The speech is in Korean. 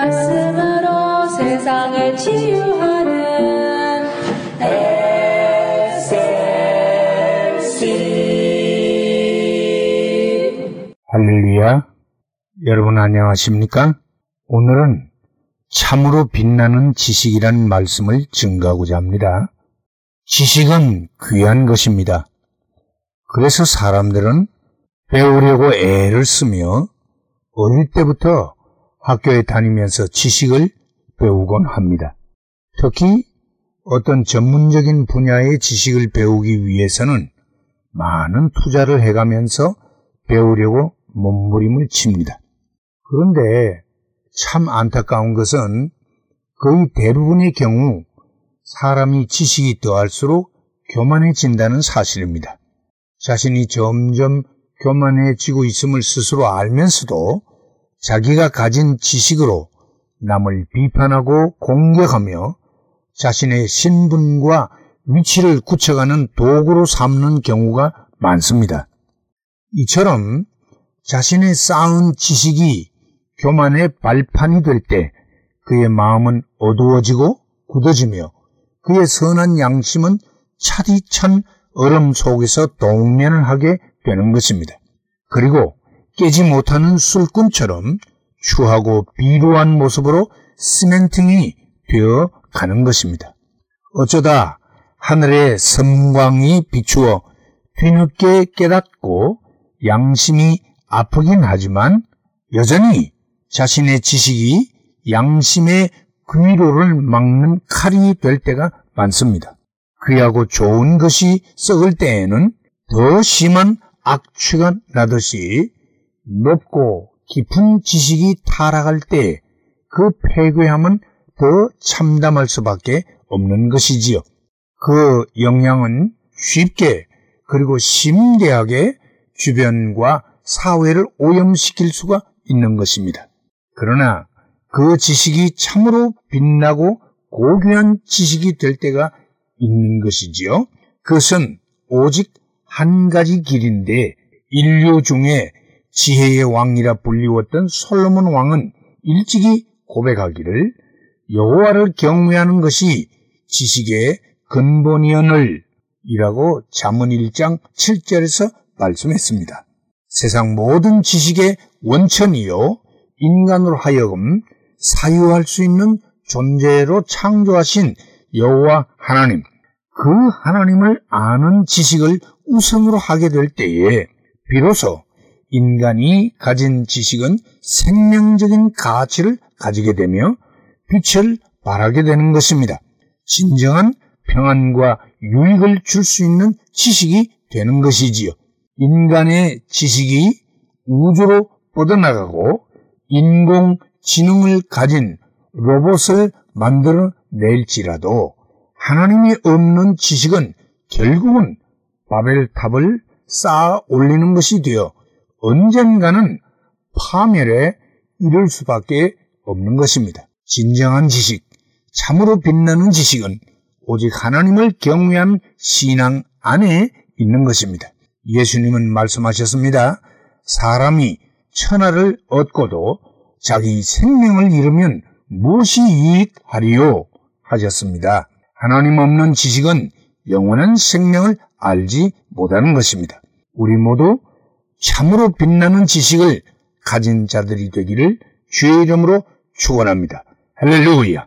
말씀으로 세상을 치유하는 SLC 할렐루야. 여러분 안녕하십니까? 오늘은 참으로 빛나는 지식이라는 말씀을 증거하고자 합니다. 지식은 귀한 것입니다. 그래서 사람들은 배우려고 애를 쓰며 어릴 때부터 학교에 다니면서 지식을 배우곤 합니다. 특히 어떤 전문적인 분야의 지식을 배우기 위해서는 많은 투자를 해가면서 배우려고 몸부림을 칩니다. 그런데 참 안타까운 것은 거의 대부분의 경우 사람이 지식이 더할수록 교만해진다는 사실입니다. 자신이 점점 교만해지고 있음을 스스로 알면서도 자기가 가진 지식으로 남을 비판하고 공격하며 자신의 신분과 위치를 굳혀가는 도구로 삼는 경우가 많습니다. 이처럼 자신의 쌓은 지식이 교만의 발판이 될 때 그의 마음은 어두워지고 굳어지며 그의 선한 양심은 차디찬 얼음 속에서 동면을 하게 되는 것입니다. 그리고 깨지 못하는 술꾼처럼 추하고 비루한 모습으로 시멘팅이 되어 가는 것입니다. 어쩌다 하늘의 섬광이 비추어 뒤늦게 깨닫고 양심이 아프긴 하지만 여전히 자신의 지식이 양심의 귀로를 막는 칼이 될 때가 많습니다. 귀하고 좋은 것이 썩을 때에는 더 심한 악취가 나듯이 높고 깊은 지식이 타락할 때 그 폐괴함은 더 참담할 수밖에 없는 것이지요. 그 영향은 쉽게 그리고 심대하게 주변과 사회를 오염시킬 수가 있는 것입니다. 그러나 그 지식이 참으로 빛나고 고귀한 지식이 될 때가 있는 것이지요. 그것은 오직 한 가지 길인데 인류 중에 지혜의 왕이라 불리웠던 솔로몬 왕은 일찍이 고백하기를 여호와를 경외하는 것이 지식의 근본이언을 이라고 잠언 1장 7절에서 말씀했습니다. 세상 모든 지식의 원천이요 인간으로 하여금 사유할 수 있는 존재로 창조하신 여호와 하나님 그 하나님을 아는 지식을 우선으로 하게 될 때에 비로소 인간이 가진 지식은 생명적인 가치를 가지게 되며 빛을 발하게 되는 것입니다. 진정한 평안과 유익을 줄 수 있는 지식이 되는 것이지요. 인간의 지식이 우주로 뻗어나가고 인공지능을 가진 로봇을 만들어 낼지라도 하나님이 없는 지식은 결국은 바벨탑을 쌓아 올리는 것이 되어 언젠가는 파멸에 이를 수밖에 없는 것입니다. 진정한 지식, 참으로 빛나는 지식은 오직 하나님을 경외한 신앙 안에 있는 것입니다. 예수님은 말씀하셨습니다. 사람이 천하를 얻고도 자기 생명을 잃으면 무엇이 이익하리요? 하셨습니다. 하나님 없는 지식은 영원한 생명을 알지 못하는 것입니다. 우리 모두 참으로 빛나는 지식을 가진 자들이 되기를 주의 이름으로 축원합니다. 할렐루야.